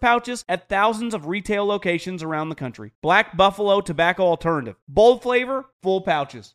pouches at thousands of retail locations around the country. Black Buffalo Tobacco Alternative. Bold flavor, full pouches.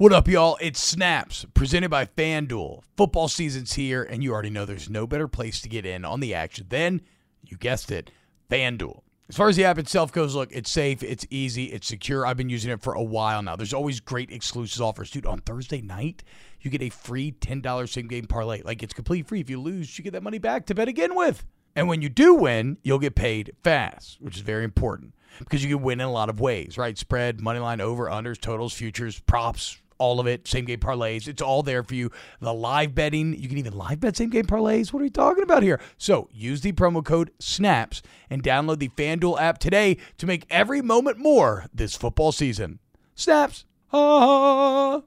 What up, y'all? It's Snaps, presented by FanDuel. Football season's here, and you already know there's no better place to get in on the action than, you guessed it, FanDuel. As far as the app itself goes, look, it's safe, it's easy, it's secure. I've been using it for a while now. There's always great exclusive offers. Dude, on Thursday night, you get a free $10 same game parlay. Like, it's completely free. If you lose, you get that money back to bet again with. And when you do win, you'll get paid fast, which is very important because you can win in a lot of ways, right? Spread, money line, over, unders, totals, futures, props, all of it, same game parlays. It's all there for you. The live betting, you can even live bet same game parlays. What are we talking about here? So use the promo code SNAPS and download the FanDuel app today to make every moment more this football season. Snaps. Ah.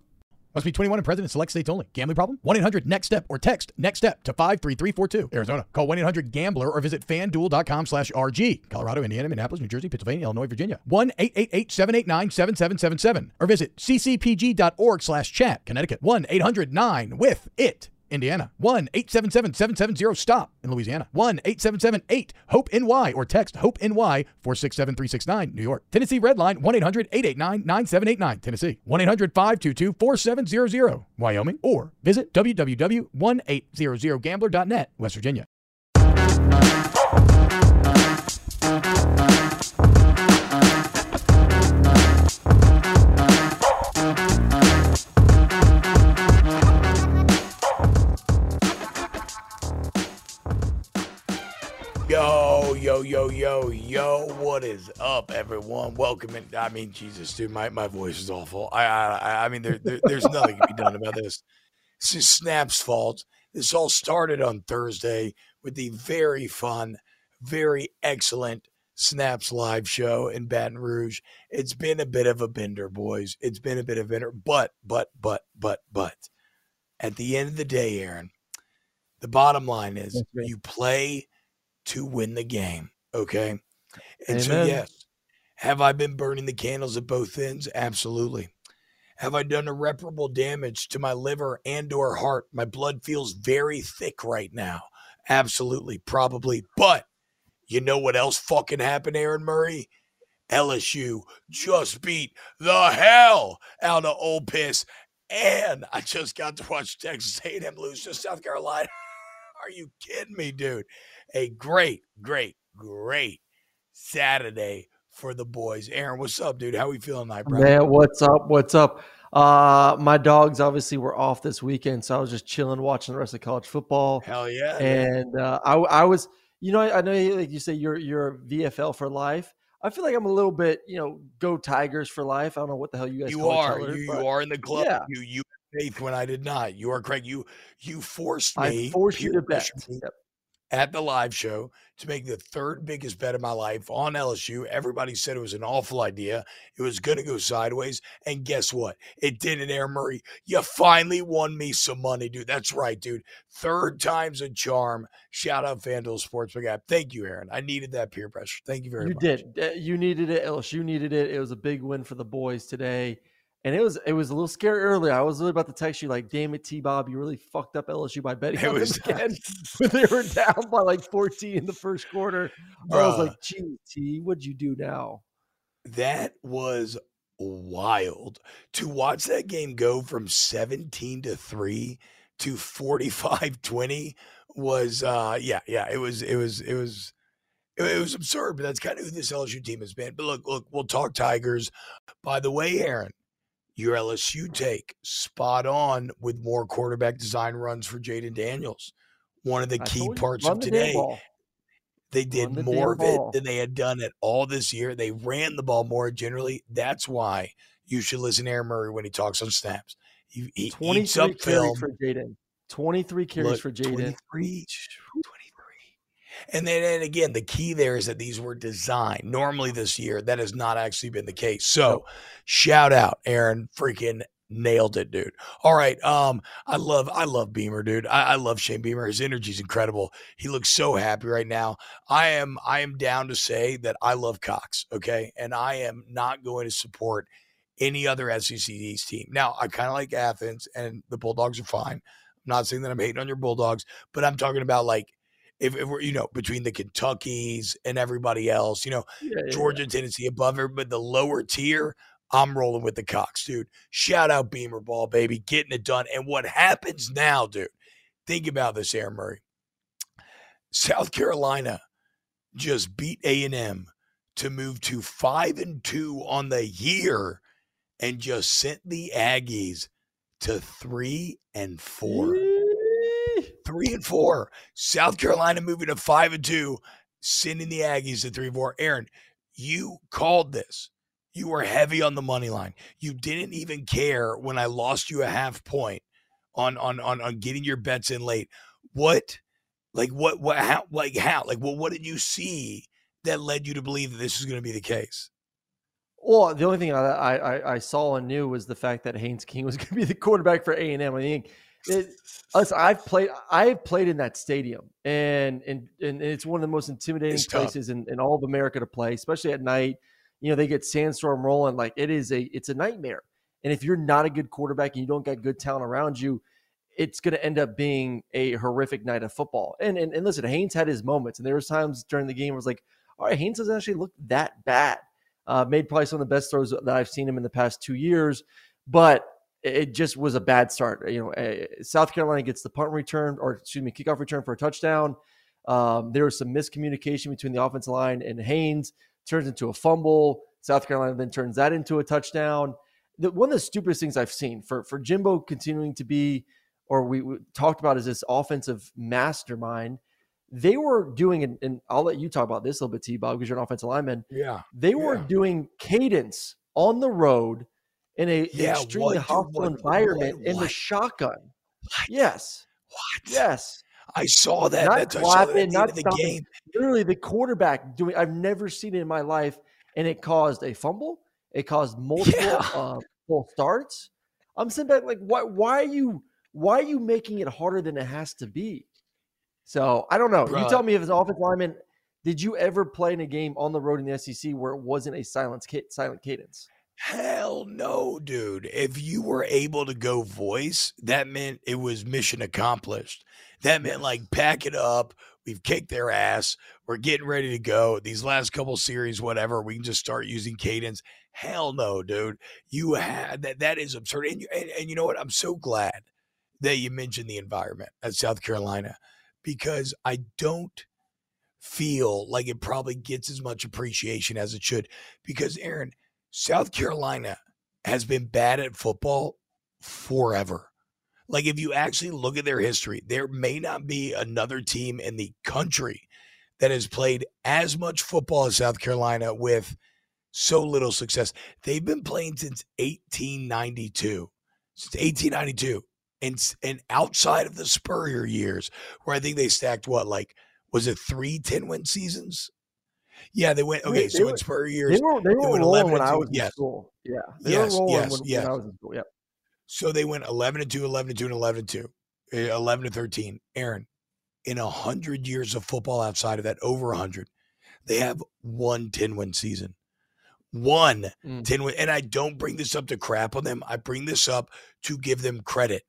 Must be 21 and present in select states only. Gambling problem? 1 800 NEXT STEP or text NEXT STEP to 53342. Arizona. Call 1 800 GAMBLER or visit fanduel.com slash RG. Colorado, Indiana, Minneapolis, New Jersey, Pennsylvania, Illinois, Virginia. 1 888 789 7777 or visit ccpg.org slash chat. Connecticut. 1 800 9 with it. Indiana. 1 877 770 STOP in Louisiana. 1 877 8 HOPE NY or text HOPE NY 467 369 New York. Tennessee Redline 1 800 889 9789 Tennessee. 1 800 522 4700 Wyoming or visit www.1800gambler.net West Virginia. Yo, yo, yo, yo, what is up, everyone? Welcome in. I mean, Jesus, dude, my, my voice is awful. I I, I mean, there, there, there's nothing to be done about this. This is Snap's fault. This all started on Thursday with the very fun, very excellent Snaps live show in Baton Rouge. It's been a bit of a bender, boys. It's been a bit of a bender, but, but, but, but, but, at the end of the day, Aaron, the bottom line is you play to win the game. Okay. And Amen. so, yes, have I been burning the candles at both ends? Absolutely. Have I done irreparable damage to my liver and or heart? My blood feels very thick right now. Absolutely, probably. But you know what else fucking happened, Aaron Murray? LSU just beat the hell out of Ole Piss, and I just got to watch Texas A&M lose to South Carolina. Are you kidding me, dude? A great, great, great Saturday for the boys. Aaron, what's up, dude? How we feeling tonight, bro? Man, what's up? What's up? Uh, my dogs obviously were off this weekend, so I was just chilling, watching the rest of college football. Hell yeah! And uh, I, I was, you know, I know, like you say, you're you're VFL for life. I feel like I'm a little bit, you know, go Tigers for life. I don't know what the hell you guys. You are. Other, you, you are in the club. Yeah. You you faith when I did not. You are correct. You you forced me. I forced you to bet. Yep at the live show to make the third biggest bet of my life on LSU. Everybody said it was an awful idea. It was going to go sideways. And guess what? It didn't, Aaron Murray. You finally won me some money, dude. That's right, dude. Third time's a charm. Shout out FanDuel Sportsbook app. Thank you, Aaron. I needed that peer pressure. Thank you very you much. You did. Eh, you needed it. LSU needed it. It was a big win for the boys today. And it was it was a little scary earlier. I was really about to text you like, "Damn it, T Bob, you really fucked up LSU by betting it on was, them again." when they were down by like 14 in the first quarter, Bruh, I was like, "Gee, T, what'd you do now?" That was wild to watch that game go from 17 to three to 45 20 was uh yeah yeah it was it was it was it was absurd, but that's kind of who this LSU team has been. But look, look, we'll talk Tigers. By the way, Aaron, your LSU take spot on with more quarterback design runs for Jayden Daniels. One of the key parts of today. They did the more of it ball. than they had done at all this year. They ran the ball more generally. That's why you should listen to Aaron Murray when he talks on snaps. He, he 23 carries for Jayden. 23 carries Look, for Jayden. 23. And then and again, the key there is that these were designed. Normally this year, that has not actually been the case. So shout out, Aaron, freaking nailed it, dude. All right. Um, I love I love Beamer, dude. I, I love Shane Beamer. His energy is incredible. He looks so happy right now. I am I am down to say that I love Cocks, okay? And I am not going to support any other SEC East team. Now, I kind of like Athens and the Bulldogs are fine. I'm not saying that I'm hating on your Bulldogs, but I'm talking about like if, if, we're you know between the Kentuckies and everybody else, you know yeah, yeah, Georgia, yeah. Tennessee above her, but the lower tier, I'm rolling with the Cocks, dude. Shout out Beamer ball, baby, getting it done. And what happens now, dude? Think about this, Aaron Murray. South Carolina just beat A and M to move to five and two on the year, and just sent the Aggies to three and four three and four. South Carolina moving to five and two, sending the Aggies to three and four. Aaron, you called this. You were heavy on the money line. You didn't even care when I lost you a half point on on on, on getting your bets in late. What, like what what how like how like well what did you see that led you to believe that this is going to be the case? Well, the only thing I, I, I saw and knew was the fact that Haynes King was going to be the quarterback for A and. I think it, listen, I've played. I've played in that stadium, and and and it's one of the most intimidating it's places in, in all of America to play, especially at night. You know, they get sandstorm rolling. Like it is a, it's a nightmare. And if you're not a good quarterback and you don't get good talent around you, it's going to end up being a horrific night of football. And, and and listen, Haynes had his moments, and there was times during the game where it was like, all right, Haynes doesn't actually look that bad. Uh, made probably some of the best throws that I've seen him in the past two years, but it just was a bad start. You know, eh, South Carolina gets the punt return, or excuse me, kickoff return for a touchdown. Um, there was some miscommunication between the offensive line and Haynes. Turns into a fumble. South Carolina then turns that into a touchdown. The, one of the stupidest things I've seen for for Jimbo continuing to be, or we, we talked about, is this offensive mastermind. They were doing, and, and I'll let you talk about this a little bit, T. Bob, because you're an offensive lineman. Yeah, they were yeah. doing cadence on the road in a yeah, extremely what, hostile what, environment what, in the shotgun. Yes. What? Yes. I saw that. Not clapping, not the game. Literally, the quarterback doing. I've never seen it in my life, and it caused a fumble. It caused multiple yeah. uh, full starts. I'm sitting back like, why? Why are you? Why are you making it harder than it has to be? So I don't know. Bruh. You tell me if it's offensive lineman. Did you ever play in a game on the road in the SEC where it wasn't a silent silent cadence? Hell no, dude. If you were able to go voice, that meant it was mission accomplished. That meant like pack it up. We've kicked their ass. We're getting ready to go. These last couple series, whatever, we can just start using cadence. Hell no, dude. You had that. That is absurd. And you, and, and you know what? I'm so glad that you mentioned the environment at South Carolina because I don't feel like it probably gets as much appreciation as it should. Because, Aaron, South Carolina has been bad at football forever. Like, if you actually look at their history, there may not be another team in the country that has played as much football as South Carolina with so little success. They've been playing since 1892. Since 1892. And, and outside of the Spurrier years, where I think they stacked what, like, was it three 10 win seasons? Yeah, they went. Okay, they, so they in Spurrier years, they were, they were they rolling when I was yes. in school. Yeah, they yes, were rolling yes, when, yes. when I was in school. Yeah. So they went 11 and 2, 11 and 2, and 11 and 2, eh, 11 and 13. Aaron, in a hundred years of football outside of that, over a hundred, they have one 10 win season. One mm. 10 win. And I don't bring this up to crap on them. I bring this up to give them credit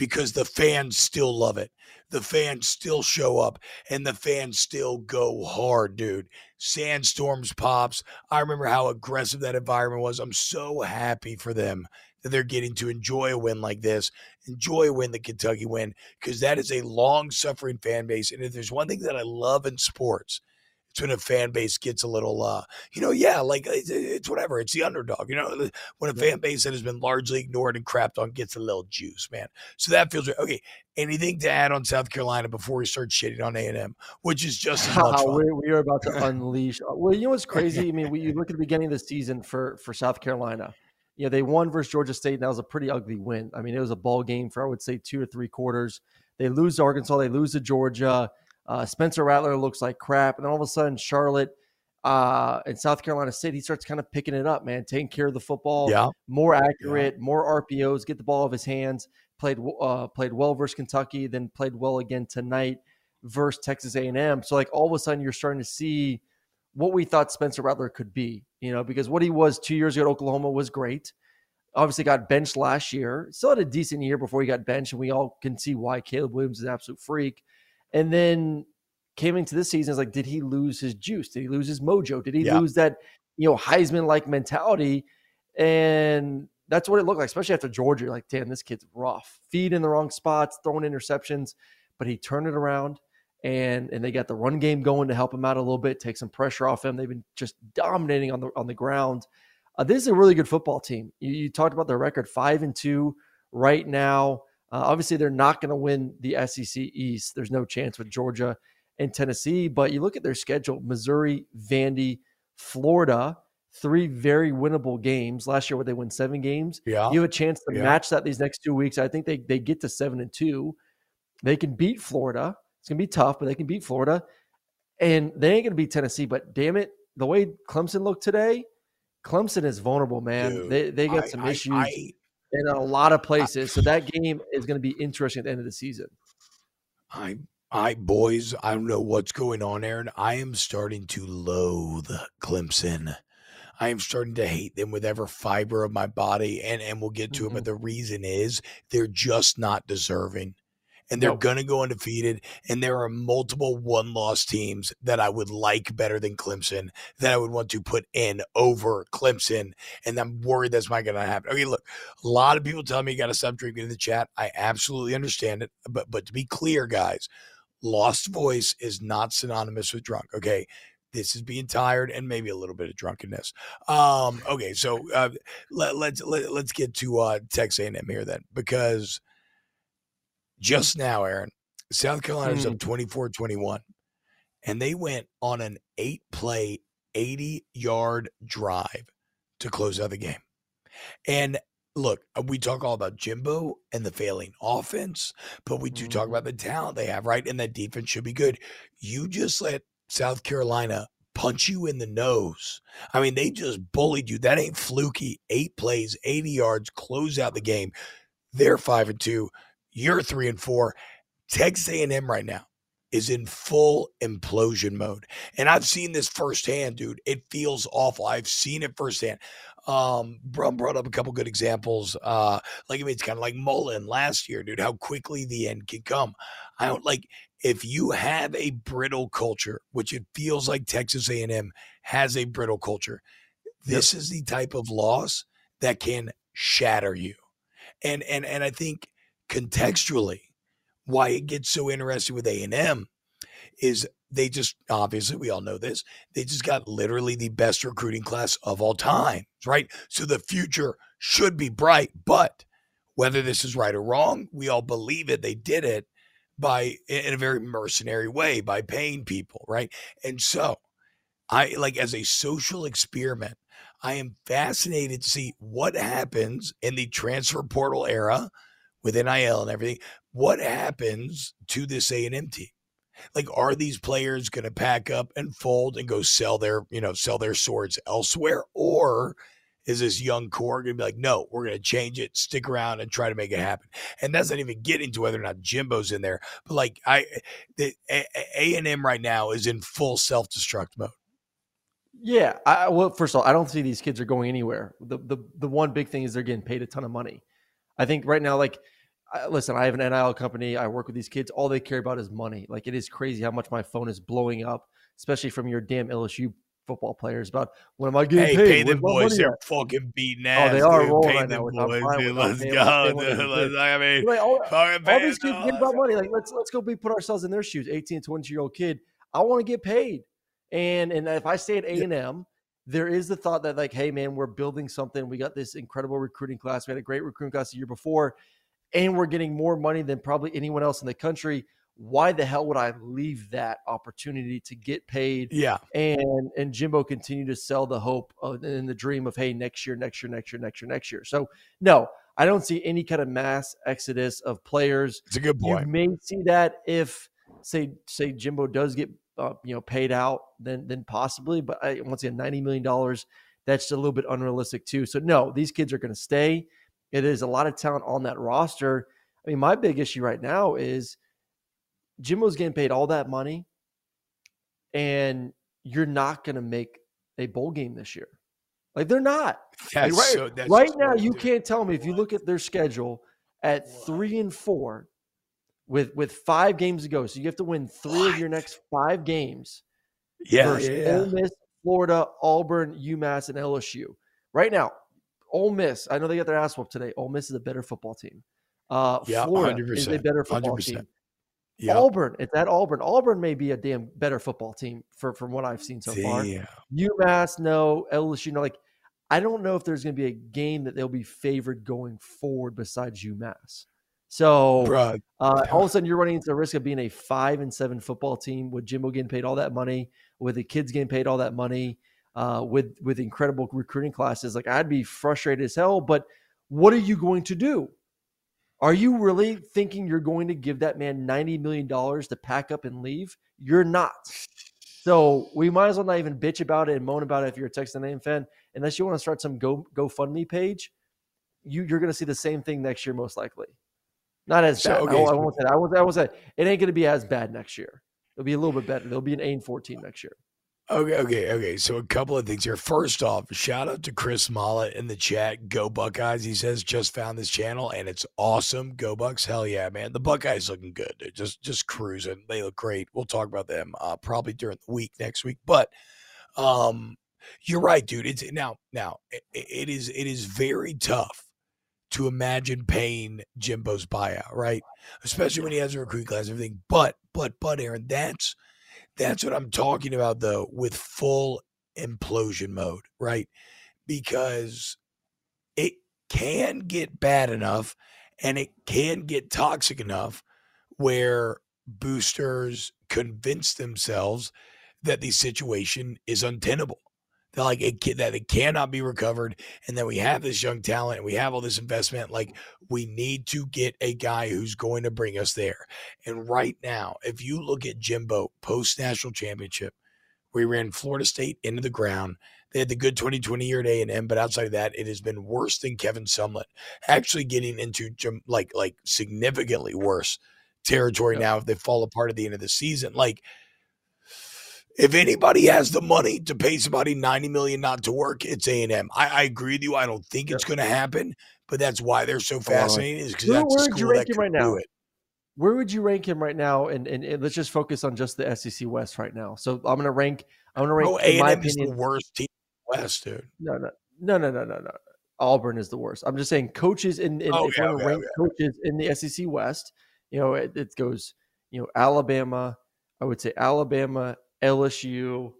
because the fans still love it. The fans still show up and the fans still go hard, dude. Sandstorms pops. I remember how aggressive that environment was. I'm so happy for them that they're getting to enjoy a win like this, enjoy a win, the Kentucky win, because that is a long suffering fan base. And if there's one thing that I love in sports, it's when a fan base gets a little, uh, you know, yeah, like it's, it's whatever. It's the underdog. You know, when a fan base that has been largely ignored and crapped on gets a little juice, man. So that feels okay. Anything to add on South Carolina before we start shitting on A and M, which is just as much fun. We're, we are about to unleash. Uh, well, you know what's crazy? I mean, we, you look at the beginning of the season for for South Carolina. You know, they won versus Georgia State, and that was a pretty ugly win. I mean, it was a ball game for I would say two or three quarters. They lose to Arkansas, they lose to Georgia. Uh, Spencer Rattler looks like crap, and then all of a sudden, Charlotte uh, and South Carolina State, he starts kind of picking it up, man, taking care of the football, yeah, more accurate, yeah. more RPOs, get the ball off his hands. Played uh, played well versus Kentucky, then played well again tonight versus Texas A&M. So like all of a sudden, you're starting to see what we thought Spencer Rattler could be, you know, because what he was two years ago at Oklahoma was great. Obviously, got benched last year. Still had a decent year before he got benched, and we all can see why Caleb Williams is an absolute freak. And then came into this season, it's like, did he lose his juice? Did he lose his mojo? Did he yeah. lose that, you know, Heisman like mentality? And that's what it looked like, especially after Georgia. You're like, damn, this kid's rough. Feed in the wrong spots, throwing interceptions, but he turned it around. And and they got the run game going to help him out a little bit, take some pressure off him. They've been just dominating on the on the ground. Uh, this is a really good football team. You, you talked about their record, five and two right now. Uh, obviously, they're not going to win the SEC East. There's no chance with Georgia and Tennessee. But you look at their schedule Missouri, Vandy, Florida, three very winnable games. Last year, where they win seven games. Yeah. You have a chance to yeah. match that these next two weeks. I think they, they get to seven and two. They can beat Florida. It's going to be tough, but they can beat Florida. And they ain't going to beat Tennessee. But damn it, the way Clemson looked today, Clemson is vulnerable, man. Dude, they, they got I, some issues. I, in a lot of places. So that game is going to be interesting at the end of the season. I, I, boys, I don't know what's going on, Aaron. I am starting to loathe Clemson. I am starting to hate them with every fiber of my body, and and we'll get to mm-hmm. it. But the reason is they're just not deserving and they're nope. going to go undefeated. And there are multiple one loss teams that I would like better than Clemson that I would want to put in over Clemson. And I'm worried that's not going to happen. Okay, look, a lot of people tell me you got to stop drinking in the chat. I absolutely understand it. But, but to be clear, guys, lost voice is not synonymous with drunk. Okay. This is being tired and maybe a little bit of drunkenness. Um, okay, so uh, let, let's let, us let us get to uh, Texas A&M here then, because just now, Aaron, South Carolina's mm. up 24 21, and they went on an eight play, 80 yard drive to close out the game. And look, uh, we talk all about Jimbo and the failing offense, but we do mm. talk mm-hmm. about the talent they have, right? And that defense should be good. You just let South Carolina punch you in the nose. I mean, they just bullied you. That ain't fluky. Eight plays, 80 yards, close out the game. They're five and two. You're three and four. Texas A&M right now is in full implosion mode. And I've seen this firsthand, dude. It feels awful. I've seen it firsthand. Um, Brum brought up a couple good examples. Uh, like I mean, it's kind of like Mullen last year, dude, how quickly the end can come. I don't like if you have a brittle culture, which it feels like Texas A&M has a brittle culture. This yep. is the type of loss that can shatter you. And and and I think contextually, why it gets so interesting with A&M is they just obviously we all know this they just got literally the best recruiting class of all time right? So the future should be bright but whether this is right or wrong we all believe it. They did it by in a very mercenary way by paying people right? And so i like as a social experiment i am fascinated to see what happens in the transfer portal era with nil and everything what happens to this a&m team? Like are these players going to pack up and fold and go sell their you know sell their swords elsewhere? Or is this young core going to be like no we're going to change it stick around and try to make it happen. And that's not even getting to whether or not jimbo's in there but like i the a&m right now is in full self-destruct mode. Yeah I, well first of all i don't see these kids are going anywhere. The, the the one big thing is they're getting paid a ton of money i think right now like listen, I have an NIL company. I work with these kids. All they care about is money. Like it is crazy how much my phone is blowing up, especially from your damn LSU football players. About when am I getting hey, paid? Pay them boys. They're at? fucking beating ass. Oh, they are dude. rolling Pay right them now. boys. Dude. Let's go. I mean, like, oh, all, all these kids get about money. Like let's let's go be put ourselves in their shoes. 18, 20 year old kid. I want to get paid. And and if I stay at A and M, there is the thought that like, hey man, we're building something. We got this incredible recruiting class. We had a great recruiting class the year before and we're getting more money than probably anyone else in the country. Why the hell would I leave that opportunity to get paid? Yeah. And and Jimbo continue to sell the hope of, and the dream of hey next year, next year, next year, next year, next year. So no, I don't see any kind of mass exodus of players. It's a good point. You may see that if say say Jimbo does get uh, you know paid out, than then possibly. But I, once again, ninety million dollars. That's just a little bit unrealistic too. So no, these kids are going to stay. It is a lot of talent on that roster. I mean, my big issue right now is Jimbo's getting paid all that money, and you're not going to make a bowl game this year. Like they're not. Like, right so, right now, you can't tell me if you look at their schedule at three and four, with with five games to go. So you have to win three of your next five games Yeah, versus yeah. Ole Miss, Florida, Auburn, UMass, and LSU. Right now, Ole Miss. I know they got their ass whooped today. Ole Miss is a better football team. Uh, Yeah, Florida is a better football 100%. team. Yeah. Auburn, it's at Auburn. Auburn may be a damn better football team for from what I've seen so far. UMass, no. LSU, no. Like, I don't know if there's going to be a game that they'll be favored going forward besides UMass. So, Bruh, uh, all of a sudden, you're running into the risk of being a five and seven football team with Jimbo getting paid all that money, with the kids getting paid all that money, uh, with with incredible recruiting classes. Like, I'd be frustrated as hell. But what are you going to do? Are you really thinking you're going to give that man ninety million dollars to pack up and leave? You're not. So we might as well not even bitch about it and moan about it if you're a Texas A&M fan, unless you want to start some Go GoFundMe page. You you're going to see the same thing next year, most likely. Not as So, bad. okay, I, I won't say that. I won't, I won't say it ain't going to be as bad next year. It'll be a little bit better. There'll be an A and four team next year. Okay, okay, okay. So a couple of things here. First off, shout out to Chris Mollett in the chat. Go Buckeyes. He says just found this channel and it's awesome. Go Bucks. Hell yeah, man. The Buckeyes looking good. They're just just cruising. They look great. We'll talk about them uh, probably during the week next week. But um, you're right, dude. It's now now it, it is it is very tough to imagine paying Jimbo's buyout, right? Especially when he has a recruit class and everything. But but but Aaron, that's that's what I'm talking about though, with full implosion mode, right? Because it can get bad enough and it can get toxic enough where boosters convince themselves that the situation is untenable. That like it can, that it cannot be recovered, and that we have this young talent and we have all this investment. Like we need to get a guy who's going to bring us there. And right now, if you look at Jimbo post national championship, we ran Florida State into the ground. They had the good 2020 year at A&M, but outside of that, it has been worse than Kevin Sumlin. Actually getting into like like significantly worse territory now if they fall apart at the end of the season. Like if anybody has the money to pay somebody 90 million not to work, it's A&M. I, I agree with you. I don't think it's going to happen, but that's why they're so fascinating is because Where- that's where would you rank him right now? Where would you rank him right now? And, and, and let's just focus on just the SEC West right now. So I'm going to rank. I'm going to rank. In my A&M is the worst team in the West, dude. No, no, no, no, no, no, no. Auburn is the worst. I'm just saying coaches in, in oh, if Okay, we're gonna okay, rank coaches in the SEC West, You know, it, it goes, you know, Alabama. I would say Alabama, LSU,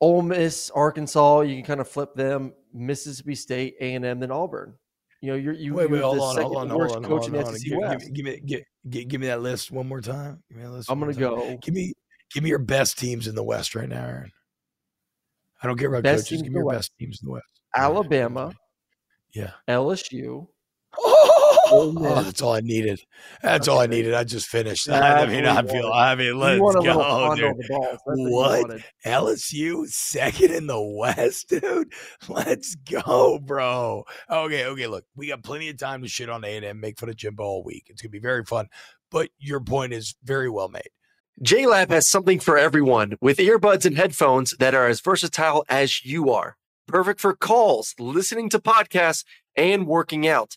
Ole Miss, Arkansas. You can kind of flip them. Mississippi State, A and M, then Auburn. You know, you're you. Wait, wait, hold the on, hold on, hold on, hold on. SEC Give, West. give, me, give, give, give me that list one more time. Give me that list. I'm gonna go Give me, give me your best teams in the West right now, Aaron. I don't care about Best coaches. Give me your West. best teams in the West. Alabama, Yeah. LSU. Oh, oh Miss. that's all I needed. That's all I needed. I just finished. That's I mean, I feel. I mean, let's want a little go, fun dude. on the balls. That's what you LSU second in the West, dude. Let's go, bro. Okay, okay. Look, we got plenty of time to shit on A and M, make fun of Jimbo all week. It's gonna be very fun. But your point is very well made. JLab has something for everyone with earbuds and headphones that are as versatile as you are. Perfect for calls, listening to podcasts, and working out.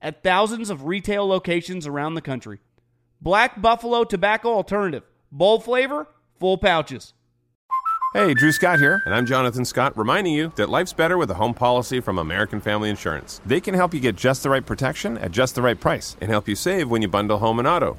at thousands of retail locations around the country. Black Buffalo Tobacco Alternative. Bold flavor, full pouches. Hey, Drew Scott here, and I'm Jonathan Scott, reminding you that life's better with a home policy from American Family Insurance. They can help you get just the right protection at just the right price and help you save when you bundle home and auto.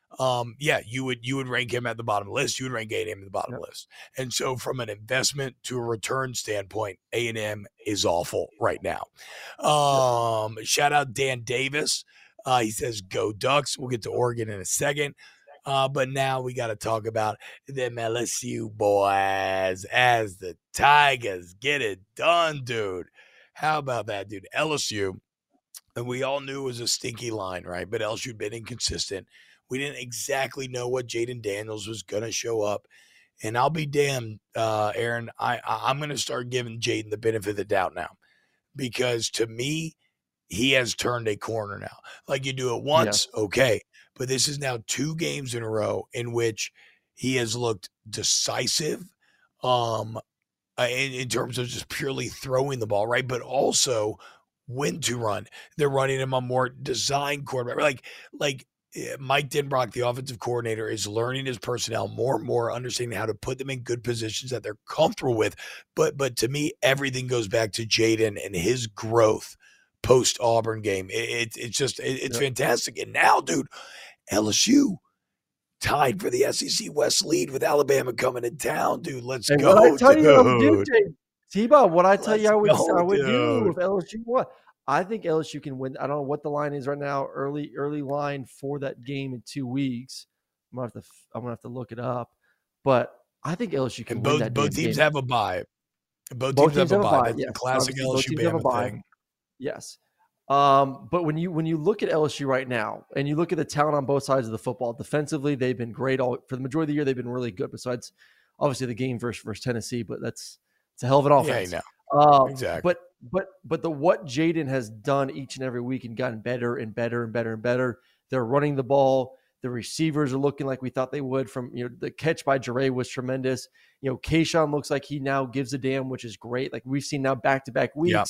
Um, yeah, you would you would rank him at the bottom of the list. You would rank A and M at the bottom of the list. And so, from an investment to a return standpoint, A and M is awful right now. Um, shout out Dan Davis. Uh, he says, "Go Ducks." We'll get to Oregon in a second. Uh, but now we got to talk about them LSU boys as the Tigers get it done, dude. How about that, dude? LSU, and we all knew it was a stinky line, right? But LSU had been inconsistent. We didn't exactly know what Jayden Daniels was going to show up. And I'll be damned, uh, Aaron. I, I I'm going to start giving Jayden the benefit of the doubt now, because to me, he has turned a corner now. Like you do it once, okay, but this is now two games in a row in which he has looked decisive, um, uh, in, in terms of just purely throwing the ball, right? But also when to run. They're running him a more design quarterback, like like Eh, Mike Denbrock, the offensive coordinator, is learning his personnel more and more, understanding how to put them in good positions that they're comfortable with. But but to me, everything goes back to Jayden and his growth post Auburn game. It, it, it's just it, it's yep. fantastic. And now, dude, LSU tied for the SEC West lead with Alabama coming in town, dude. Let's and go. What I tell dude. you, I would do, T-Bob, what I tell Let's you, I would, go, I would do if LSU won. I think LSU can win. I don't know what the line is right now. Early, early line for that game in two weeks. I'm gonna have to. I'm gonna have to look it up. But I think LSU can. Win. And both both teams game. have a bye. Both, both teams, teams, have, a bye. Yes. Classic LSU Bama thing. Yes. Um, but when you when you look at LSU right now and you look at the talent on both sides of the football, defensively they've been great all for the majority of the year. They've been really good. Besides, obviously the game versus versus Tennessee, but that's it's a hell of an offense. Yeah, um, exactly. But but but the what Jayden has done each and every week and gotten better and better and better and better. They're running the ball. The receivers are looking like we thought they would. From you know the catch by Jure was tremendous. You know Kayshon looks like he now gives a damn, which is great. Like we've seen now back to back weeks. Yep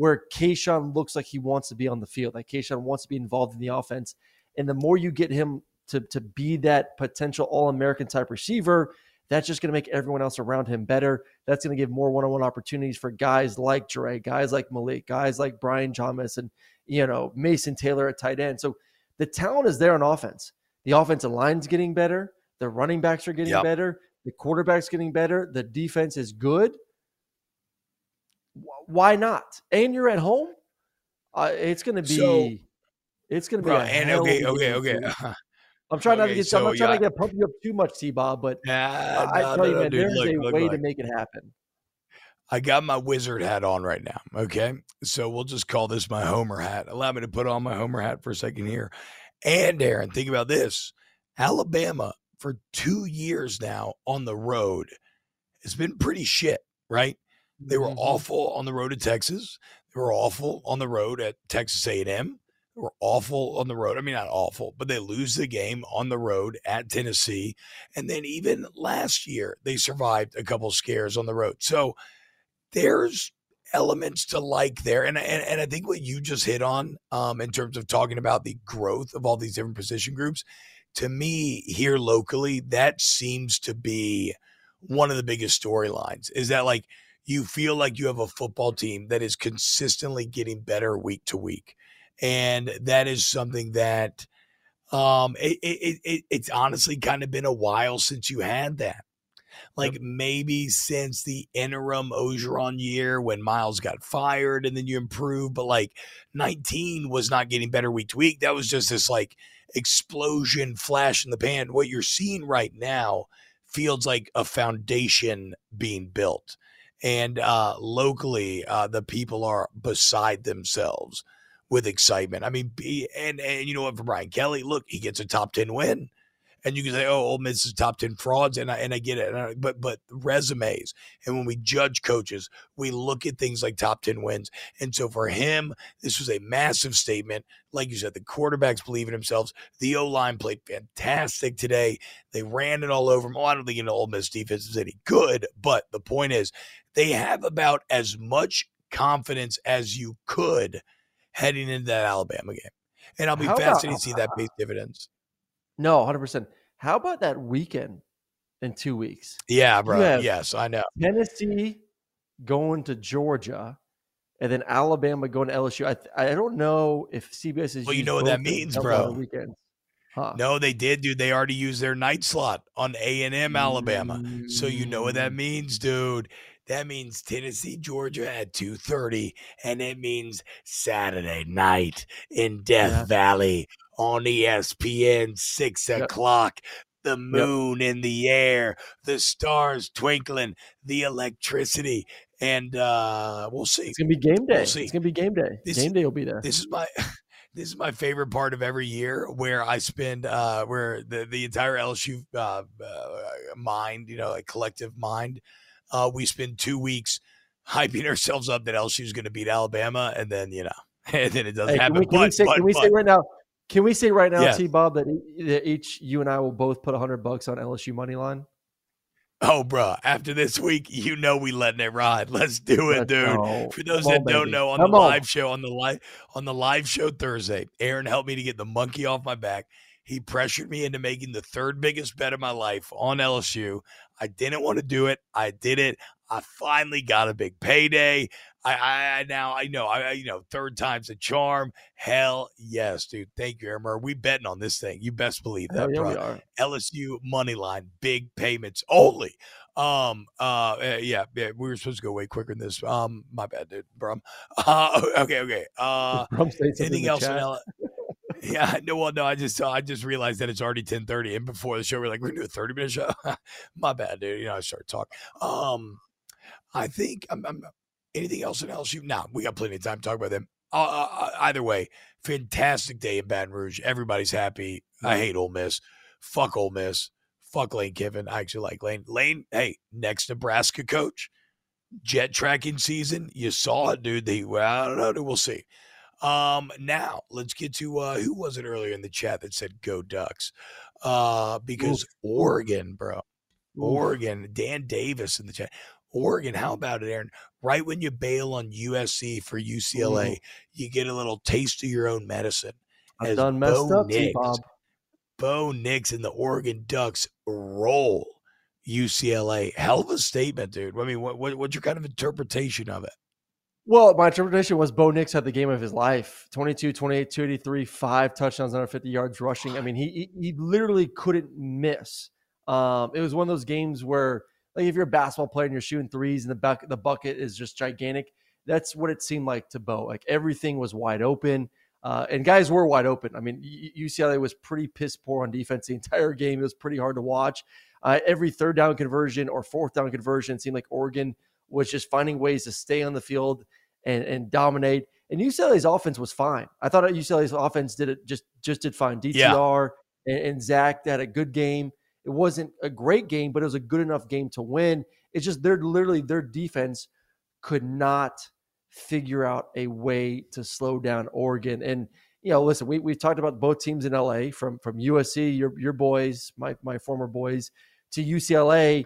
where Kayshon looks like he wants to be on the field, like Kayshon wants to be involved in the offense. And the more you get him to, to be that potential All American type receiver, that's just going to make everyone else around him better. That's going to give more one on one opportunities for guys like Dre, guys like Malik, guys like Brian Thomas, and you know Mason Taylor at tight end. So the talent is there on offense. The offensive line's getting better. The running backs are getting yep. better. The quarterback's getting better. The defense is good why not? And you're at home. Uh, it's going to be. So, it's going to be. Bro, and okay, okay, okay. I'm trying okay, not to get. So, I'm not trying to get pump you up too much, T. Bob, but nah, I no, tell you, man, dude, there's look, a look, way to make it happen. I got my wizard hat on right now. Okay, so we'll just call this my Homer hat. Allow me to put on my Homer hat for a second here. And Aaron, think about this: Alabama for two years now on the road has been pretty shit, right? They were mm-hmm. awful on the road to Texas. They were awful on the road at Texas A&M. Were awful on the road. I mean, not awful, but they lose the game on the road at Tennessee. And then even last year, they survived a couple scares on the road. So there's elements to like there. And, and, and I think what you just hit on um, in terms of talking about the growth of all these different position groups, to me here locally, that seems to be one of the biggest storylines is that like – you feel like you have a football team that is consistently getting better week to week. And that is something that um it, it, it it's honestly kind of been a while since you had that. Like yep. maybe since the interim Orgeron year when Miles got fired and then you improved, but like 19 was not getting better week to week. That was just this like explosion flash in the pan. What you're seeing right now feels like a foundation being built and uh, locally uh, the people are beside themselves with excitement. I mean, and and you know what? For Brian Kelly, look, he gets a top ten win, and you can say, "Oh, Ole Miss is top ten frauds," and I and I get it. I, but but resumes, and when we judge coaches, we look at things like top ten wins. And so for him, this was a massive statement. Like you said, the quarterbacks believe in themselves. The O line played fantastic today. They ran it all over them. Oh, I don't think an Ole Miss defense is any good, but the point is they have about as much confidence as you could heading into that Alabama game. And I'll be How fascinated about, to see that pay dividends. No, 100%. How about that weekend in two weeks? Yeah, bro. Yes, I know. Tennessee going to Georgia and then Alabama going to LSU. I, I don't know if CBS is. Well, you know what that means, bro. Weekends. Huh. No, they did, dude. They already used their night slot on A and M Alabama, mm. so you know what that mm. means, dude. That means Tennessee, Georgia at 2:30 and it means Saturday night in Death yeah. Valley on ESPN 6 yep. o'clock. The moon yep. in the air, the stars twinkling, the electricity, and uh, we'll see. It's gonna be game day. We'll see. It's gonna be game day. This, game day will be there. This is my this is my favorite part of every year where I spend uh where the the entire LSU uh, uh mind, you know, like collective mind uh, we spend two weeks hyping ourselves up that LSU is going to beat Alabama, and then you know, and then it doesn't hey, happen. Can we, can but, we, say, but, can we but, say right now? Can we say right now, yeah. T. Bob, that, that each you and I will both put hundred bucks on LSU money line? Oh, bro! After this week, you know we letting it ride. Let's do it, Let's dude. Go. For those that on, don't baby. know, on Come the on. live show on the live on the live show Thursday, Aaron helped me to get the monkey off my back. He pressured me into making the third biggest bet of my life on LSU. I didn't want to do it. I did it. I finally got a big payday. I, I, now I know I you know third time's a charm. Hell yes, dude. Thank you, Emmer. We betting on this thing. You best believe that, yeah, bro. we are. LSU money line, big payments only. Um, uh, uh, yeah, yeah, we were supposed to go way quicker than this. Um, my bad, dude, bro. Uh, okay, okay. Uh, Brum in anything else? L- yeah, no, well, no, I just I just realized that it's already ten thirty, and before the show, we are like, we're gonna do a thirty minute show. my bad, dude. You know, I started talking. Um, I think I'm, I'm anything else in LSU. Nah, we got plenty of time to talk about them. Uh, uh, either way, fantastic day in Baton Rouge. Everybody's happy. I hate Ole Miss. Fuck Ole Miss. Fuck Lane Kiffin. I actually like Lane. Lane, hey, next Nebraska coach, jet tracking season. You saw it, dude. They, well, I don't know. dude, We'll see. Um, now let's get to uh, who was it earlier in the chat that said go Ducks? Uh, because Oregon, bro, Oregon, Dan Davis in the chat. Oregon, how about it, Aaron? Right when you bail on USC for UCLA, you get a little taste of your own medicine. I've done messed Bo up, Nix- T-Bob. Bo Nix and the Oregon Ducks roll UCLA. Hell of a statement, dude. I mean, what, what what's your kind of interpretation of it? Well, my interpretation was Bo Nix had the game of his life 22, 28, 283, five touchdowns, 150 yards rushing. I mean, he, he, literally couldn't miss. Um, it was one of those games where, like, if you're a basketball player and you're shooting threes and the, buck, the bucket is just gigantic, that's what it seemed like to Bo. Like, everything was wide open. Uh, and guys were wide open. I mean, UCLA was pretty piss poor on defense the entire game. It was pretty hard to watch. Uh, every third down conversion or fourth down conversion seemed like Oregon was just finding ways to stay on the field and, and dominate. And UCLA's offense was fine. I thought UCLA's offense did it just just did fine. DTR and, and Zach had a good game. It wasn't a great game, but it was a good enough game to win. It's just they're literally their defense could not figure out a way to slow down Oregon. And you know, listen, we we've talked about both teams in LA from from USC, your your boys, my my former boys, to UCLA.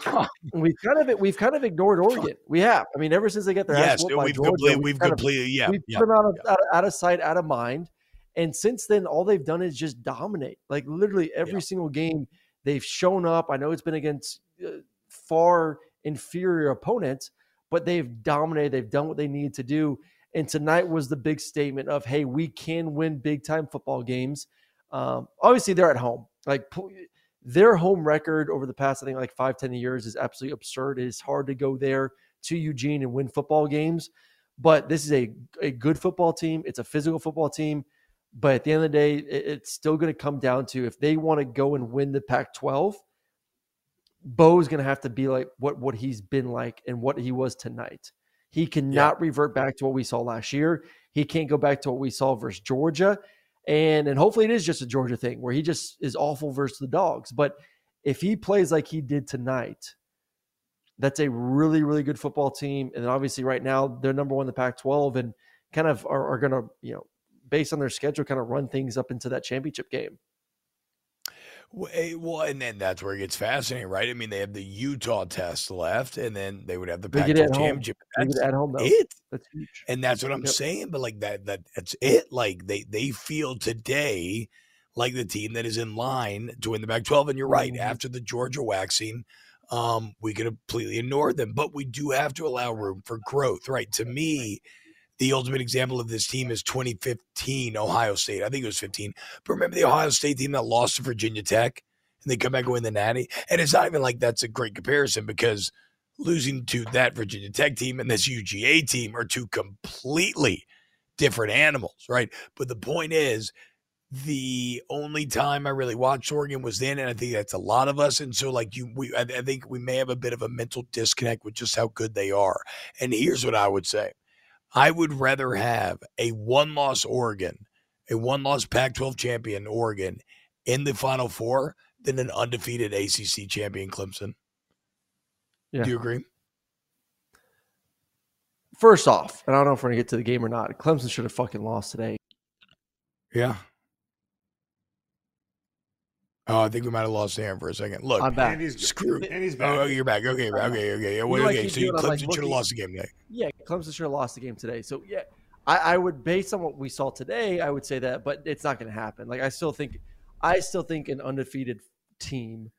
we've kind of we've kind of ignored Oregon. We have. I mean, ever since they got their ass Yes, whooped by we've Georgia, completely, we've kind of- completely, yeah, we've yeah. put them out of, out, out of sight, out of mind. And since then, all they've done is just dominate. Like literally every single game, they've shown up. I know it's been against uh, far inferior opponents, but they've dominated. They've done what they needed to do. And tonight was the big statement of, hey, we can win big time football games. Um, obviously, they're at home. Like their home record over the past, I think, like five, 10 years is absolutely absurd. It is hard to go there to Eugene and win football games. But this is a, a good football team. It's a physical football team. But at the end of the day, it- it's still going to come down to if they want to go and win the Pac 12, Bo's going to have to be like what, what he's been like and what he was tonight. He cannot revert back to what we saw last year. He can't go back to what we saw versus Georgia. And and hopefully it is just a Georgia thing where he just is awful versus the dogs. But if he plays like he did tonight, that's a really, really good football team. And then obviously right now they're number one in the Pac 12 and kind of are, are gonna, you know, based on their schedule, kind of run things up into that championship game. Well, eh, and then that's where it gets fascinating, right? I mean, they have the Utah test left, and then they would have the They Pac get it 12 at home. championship. That's at home, though. it. That's huge. And that's what I'm Yep. saying. But like that, that that's it. Like they they feel today like the team that is in line to win the Pac-12. And you're right. Mhm. After the Georgia waxing, um, we could completely ignore them, but we do have to allow room for growth, right? To me, the ultimate example of this team is 2015 Ohio State. I think it was 15. But remember the Ohio State team that lost to Virginia Tech and they come back and win the Natty? And it's not even like that's a great comparison because losing to that Virginia Tech team and this UGA team are two completely different animals, right? But the point is, the only time I really watched Oregon was then, and I think that's a lot of us. And so, like you, we, I, I think we may have a bit of a mental disconnect with just how good they are. And here's what I would say: I would rather have a one-loss Oregon, a one-loss Pac-12 champion Oregon, in the Final Four than an undefeated ACC champion Clemson. Yeah. Do you agree? First off, and I don't know if we're gonna get to the game or not. Clemson should have fucking lost today. Yeah. Oh, I think we might have lost Aaron for a second. Look, I'm back. Screw. Andy's Oh, back. oh, you're back. Okay, okay, okay. Yeah, You know, okay. So you, doing- I'm like Clemson should have lost the game today. Yeah, Clemson have lost the game today. So yeah, I, I would based on what we saw today, I would say that, but it's not going to happen. Like I still think, I still think an undefeated team,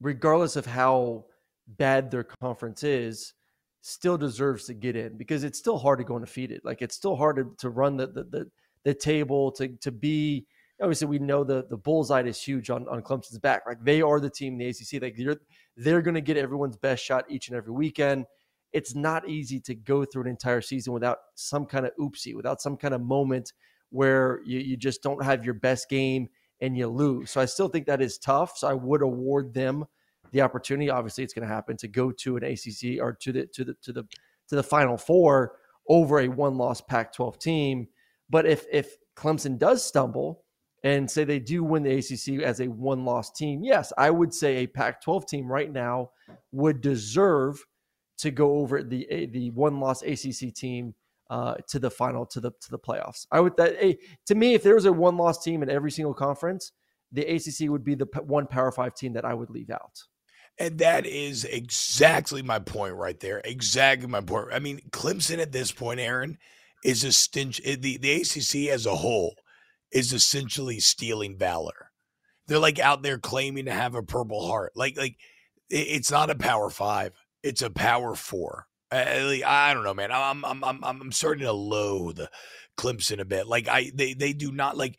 regardless of how bad their conference is, still deserves to get in because it's still hard to go undefeated. Like it's still hard to, to run the, the the the table to to be. Obviously, we know the the bullseye is huge on on Clemson's back. Like they are the team in the ACC. Like they're they're going to get everyone's best shot each and every weekend. It's not easy to go through an entire season without some kind of oopsie, without some kind of moment where you, you just don't have your best game and you lose. So I still think that is tough. So I would award them the opportunity. Obviously, it's going to happen to go to an ACC or to the to the to the to the Final Four over a one-loss Pac-12 team. But if if Clemson does stumble and say they do win the ACC as a one-loss team, yes, I would say a Pac-12 team right now would deserve to go over the the one-loss ACC team uh, to the final to the to the playoffs. I would that hey, to me, if there was a one loss team in every single conference, the ACC would be the one Power Five team that I would leave out. And that is exactly my point right there. Exactly my point. I mean, Clemson at this point, Aaron, is a stench. Eh, the the ACC as a whole is essentially stealing valor. They're like out there claiming to have a Purple Heart. Like like it's not a Power Five. It's a Power Four. Eh, I, I don't know, man. I'm I'm I'm I'm starting to loathe Clemson a bit. Like I they they do not like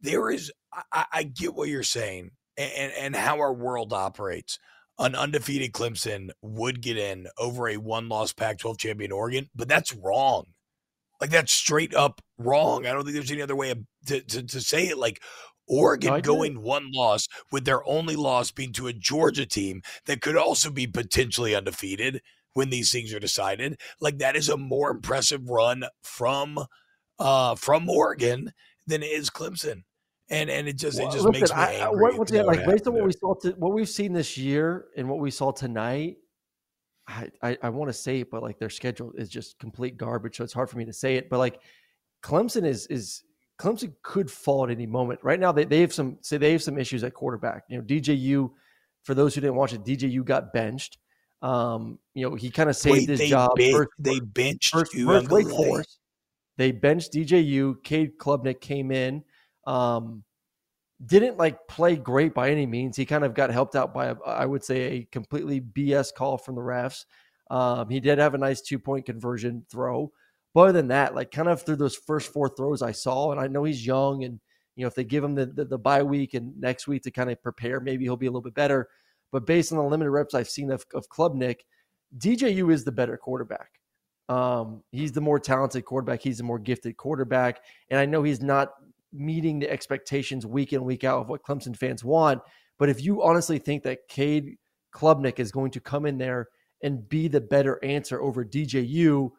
there is I, I get what you're saying and and how our world operates. An undefeated Clemson would get in over a one-loss Pac-12 champion Oregon, but that's wrong. Like that's straight up wrong. I don't think there's any other way to to, to say it. Like Oregon no, going one loss with their only loss being to a Georgia team that could also be potentially undefeated when these things are decided. Like that is a more impressive run from uh from Oregon than it is Clemson. And and it just well, it just listen, makes me I, angry. I, once again, like based on what we saw to, what we've seen this year and what we saw tonight, I, I, I want to say it, but like their schedule is just complete garbage. So it's hard for me to say it. But like Clemson is is Clemson could fall at any moment. Right now, they, they have some say they have some issues at quarterback. You know, DJU, for those who didn't watch it, DJU got benched. Um, you know, he kind of saved Wait, his job. Ben- first, they benched first, you first Forest. They benched DJU. Cade Klubnik came in. Um, didn't like play great by any means. He kind of got helped out by, a, I would say, a completely BS call from the refs. Um, he did have a nice two point conversion throw. But other than that, like kind of through those first four throws I saw, and I know he's young, and you know if they give him the, the, the bye week and next week to kind of prepare, maybe he'll be a little bit better. But based on the limited reps I've seen of, of Klubnik, DJU is the better quarterback. Um, he's the more talented quarterback. He's the more gifted quarterback. And I know he's not meeting the expectations week in, week out of what Clemson fans want. But if you honestly think that Cade Klubnik is going to come in there and be the better answer over DJU,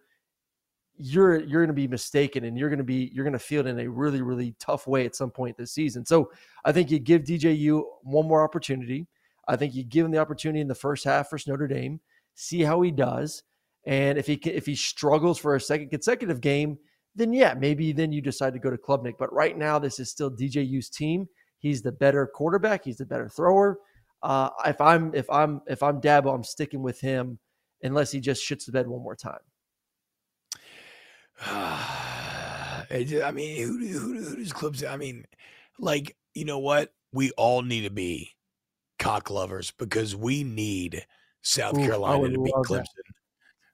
you're you're going to be mistaken and you're going to be you're going to feel it in a really really tough way at some point this season. So I think you give DJU one more opportunity. I think you give him the opportunity in the first half versus Notre Dame, see how he does, and if he if he struggles for a second consecutive game, then yeah, maybe then you decide to go to Klubnik. But right now, this is still DJU's team. He's the better quarterback. He's the better thrower. Uh, if I'm if I'm if I'm Dabo, I'm sticking with him unless he just shits the bed one more time. I mean, who, who, who does Clemson? I mean, like you know what? We all need to be cock lovers because we need South Ooh, Carolina to beat Clemson. That.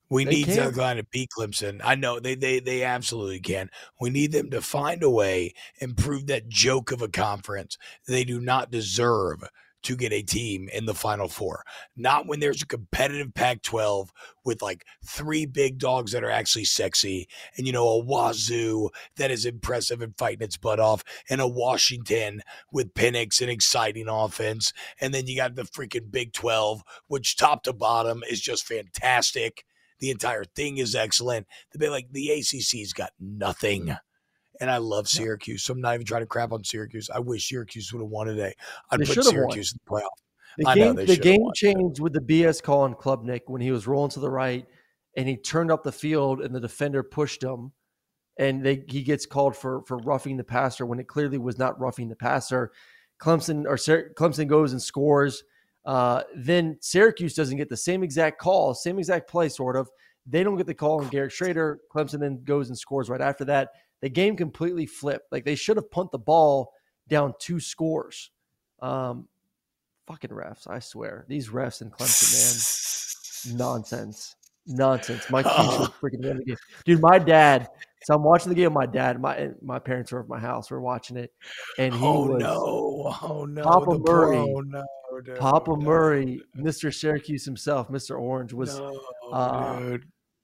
We they need can. South Carolina to beat Clemson. I know they they they absolutely can. We need them to find a way and prove that joke of a conference they do not deserve to get a team in the Final Four. Not when there's a competitive Pac 12 with like three big dogs that are actually sexy and, you know, a Wazoo that is impressive and fighting its butt off, and a Washington with Penix and exciting offense. And then you got the freaking Big 12, which top to bottom is just fantastic. The entire thing is excellent. Like the ACC's got nothing and I love Syracuse. So I'm not even trying to crap on Syracuse. I wish Syracuse would have won today. I'd they put Syracuse won. in the playoff. The game, the game changed with the BS call on Klubnik when he was rolling to the right and he turned up the field and the defender pushed him and they, he gets called for for roughing the passer when it clearly was not roughing the passer. Clemson or Clemson goes and scores. Uh, then Syracuse doesn't get the same exact call, same exact play, sort of. They don't get the call on Garrett Shrader. Clemson then goes and scores right after that the game completely flipped. Like they should have punt the ball down two scores. Um, fucking refs, I swear. These refs in Clemson, man, nonsense, nonsense. My kids were freaking the game, dude. My dad. So I'm watching the game. My dad, my my parents were at my house. We're watching it, and he oh was no! Oh no! Papa Murray. pro, no, Papa no, Murray, Mr. Syracuse himself, Mr. Orange was. uh.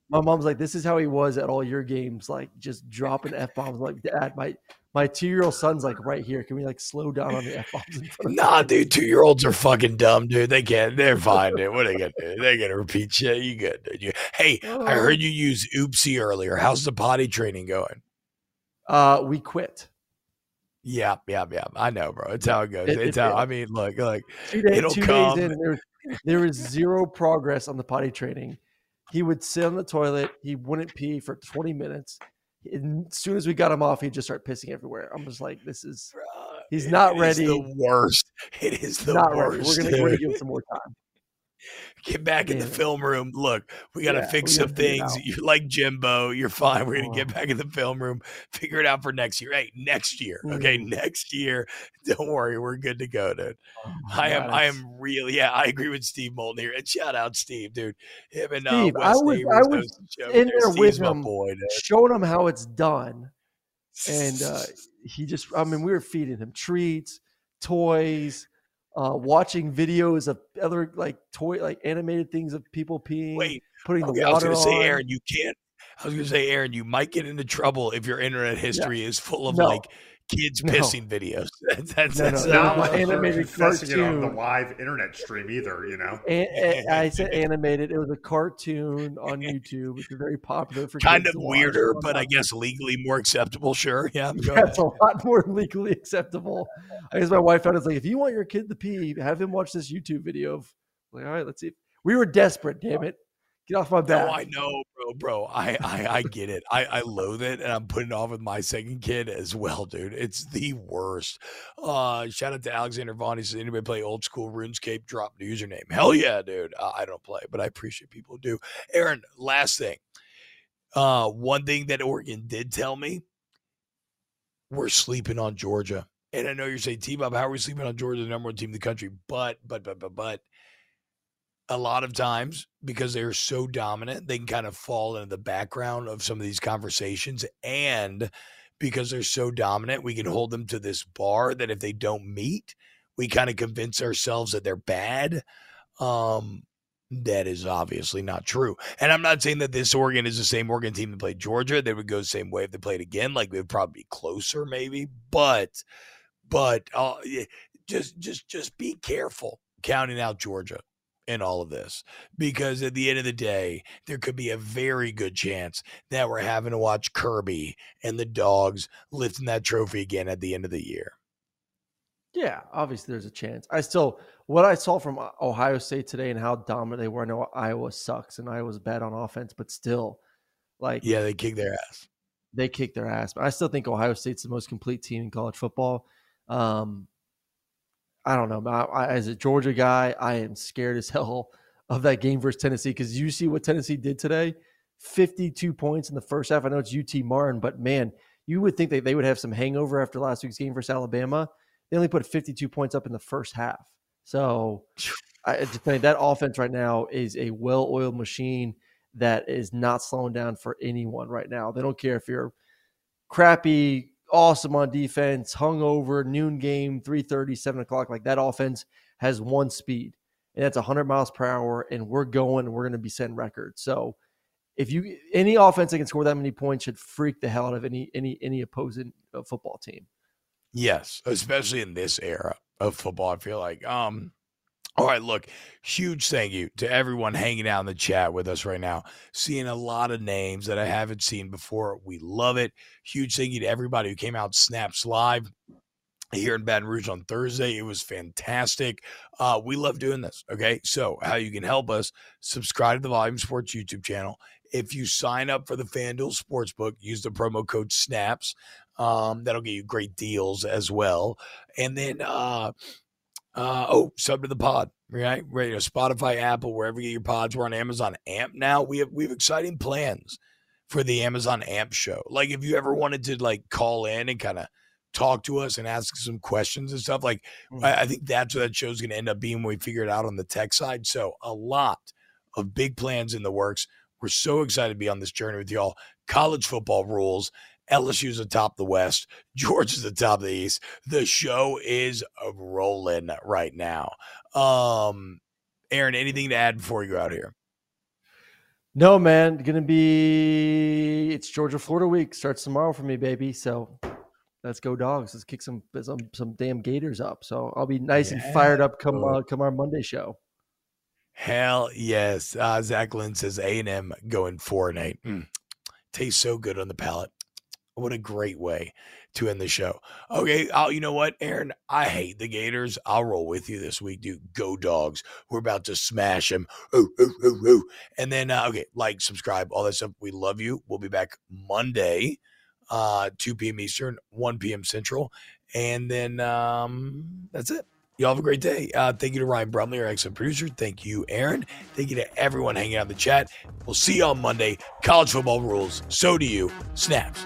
My mom's like, "This is how he was at all your games, like just dropping f bombs." Like, Dad, my my two year old son's like right here. Can we like slow down on the f bombs? Nah, dude, two year olds are fucking dumb, dude. They can't. They're fine, dude. What are they gonna do? They're gonna repeat shit. You good, dude? You, hey, I Oh. heard you use oopsie earlier. How's the potty training going? Uh, we quit. Yeah, yeah, yeah. I know, bro. It's how it goes. It- it's it- how. it- I mean, look, like Two, days, it'll two come. days in, there was, there was zero progress on the potty training. He would sit on the toilet. He wouldn't pee for 20 minutes. And as soon as we got him off, he'd just start pissing everywhere. I'm just like, this is he's not ready. the worst. It is the worst. We're gonna, we're gonna give him some more time. Get back in the film room. Look, we got to Yeah, fix some things. You're like Jimbo. You're fine. We're going to get Oh. back in the film room, figure it out for next year. Hey, next year. Okay, Mm. next year. Don't worry. We're good to go, dude. I am. God, I am really. Yeah, I agree with Steve Moulton here. And shout out Steve, dude. Him and uh, Steve, I was- I was the in there with him, boy, dude. showing him how it's done. And uh, he just, I mean, we were feeding him treats, toys, uh, watching videos of other like toy, like animated things of people peeing, Wait, putting okay, the I was going to say. Aaron, you can't. I was going to say, Aaron, you might get into trouble if your internet history is full of No. like kids No. pissing videos. That's, that's, No, that's no, not no, what- no. animated confessing it on the live internet stream either, you know. And, and I said animated. It was a cartoon on YouTube. It's very popular for kind kids of to watch. weirder, but I guess legally more acceptable. Sure, yeah. That's ahead. a lot more legally acceptable. I guess my wife found it's like if you want your kid to pee, have him watch this YouTube video of like, all right, let's see. We were desperate, damn it. Get off my back. No, I know, bro, bro. I, I, I get it. I, I loathe it, and I'm putting it off with my second kid as well, dude. It's the worst. Uh, shout out to Alexander Vaughn. He says, anybody play old school RuneScape? Drop the username. Hell yeah, dude. Uh, I don't play, but I appreciate people who do. Aaron, last thing. Uh, one thing that Oregon did tell me, we're sleeping on Georgia. And I know you're saying, T-Bob, how are we sleeping on Georgia, the number one team in the country? But, but, but, but, but, a lot of times because they're so dominant, they can kind of fall into the background of some of these conversations. And because they're so dominant, we can hold them to this bar that if they don't meet, we kind of convince ourselves that they're bad. Um, that is obviously not true. And I'm not saying that this Oregon is the same Oregon team that played Georgia. They would go the same way if they played again. Like would probably be closer, maybe. But, but uh, just, just, just be careful counting out Georgia in all of this because at the end of the day, there could be a very good chance that we're having to watch Kirby and the dogs lifting that trophy again at the end of the year. Yeah, obviously there's a chance. I still what I saw from Ohio State today and how dominant they were. I know Iowa sucks and Iowa's bad on offense, but still, like Yeah, they kick their ass. they kick their ass. But I still think Ohio State's the most complete team in college football. Um, I don't know. I, I, as a Georgia guy, I am scared as hell of that game versus Tennessee because you see what Tennessee did today 52 points in the first half. I know it's UT Martin, but man, you would think that they would have some hangover after last week's game versus Alabama. They only put 52 points up in the first half. So I just think that offense right now is a well oiled machine that is not slowing down for anyone right now. They don't care if you're crappy, awesome on defense, hungover, noon game, 3:30, 7 o'clock. Like that offense has one speed, and that's 100 miles per hour. And we're going, and we're going to be setting records. So if you any offense that can score that many points should freak the hell out of any any any opposing uh, football team. Yes, especially in this era of football. I feel like. Um, all right, look, huge thank you to everyone hanging out in the chat with us right now. Seeing a lot of names that I haven't seen before. We love it. Huge thank you to everybody who came out Snaps Live here in Baton Rouge on Thursday. It was fantastic. Uh, we love doing this. Okay. So, how you can help us subscribe to the Volume Sports YouTube channel. If you sign up for the FanDuel Sportsbook, use the promo code SNAPS. Um, that'll get you great deals as well. And then, uh, uh, oh, sub to the pod, right? Right, you know, Spotify, Apple, wherever you get your pods. We're on Amazon Amp now. We have we have exciting plans for the Amazon Amp show. Like if you ever wanted to like call in and kind of talk to us and ask some questions and stuff. Like, Mm. I, I think that's what that show's going to end up being when we figure it out on the tech side. So, a lot of big plans in the works. We're so excited to be on this journey with y'all. College football rules. LSU's atop the West. Georgia's atop the East. The show is rolling right now. Um, Aaron, anything to add before you go out here? No, man, gonna be it's Georgia Florida week starts tomorrow for me, baby. So let's go dogs. Let's kick some some some damn Gators up. So I'll be nice and fired up come uh, come our Monday show. Hell yes. Uh, Zach Lynn says A and M going four and eight. Mm. Tastes so good on the palate. What a great way to end the show. Okay, I'll, you know what, Aaron? I hate the Gators. I'll roll with you this week, dude. Go dogs. We're about to smash them. Ooh, ooh, ooh, ooh. And then, uh, okay, like, subscribe, all that stuff. We love you. We'll be back Monday, uh, 2 p.m. Eastern, 1 p.m. Central. And then um, that's it. Y'all have a great day. Uh, thank you to Ryan Brumley, our excellent producer. Thank you, Aaron. Thank you to everyone hanging out in the chat. We'll see you on Monday. College football rules. So do you. Snaps.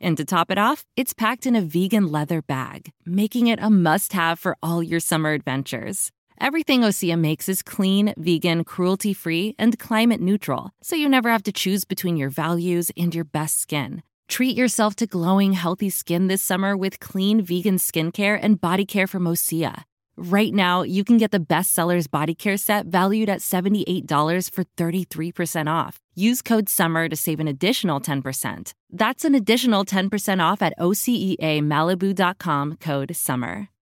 And to top it off, it's packed in a vegan leather bag, making it a must have for all your summer adventures. Everything Osea makes is clean, vegan, cruelty free, and climate neutral, so you never have to choose between your values and your best skin. Treat yourself to glowing, healthy skin this summer with clean vegan skincare and body care from Osea. Right now, you can get the bestsellers body care set valued at $78 for 33% off. Use code SUMMER to save an additional 10%. That's an additional 10% off at OseaMalibu.com code SUMMER.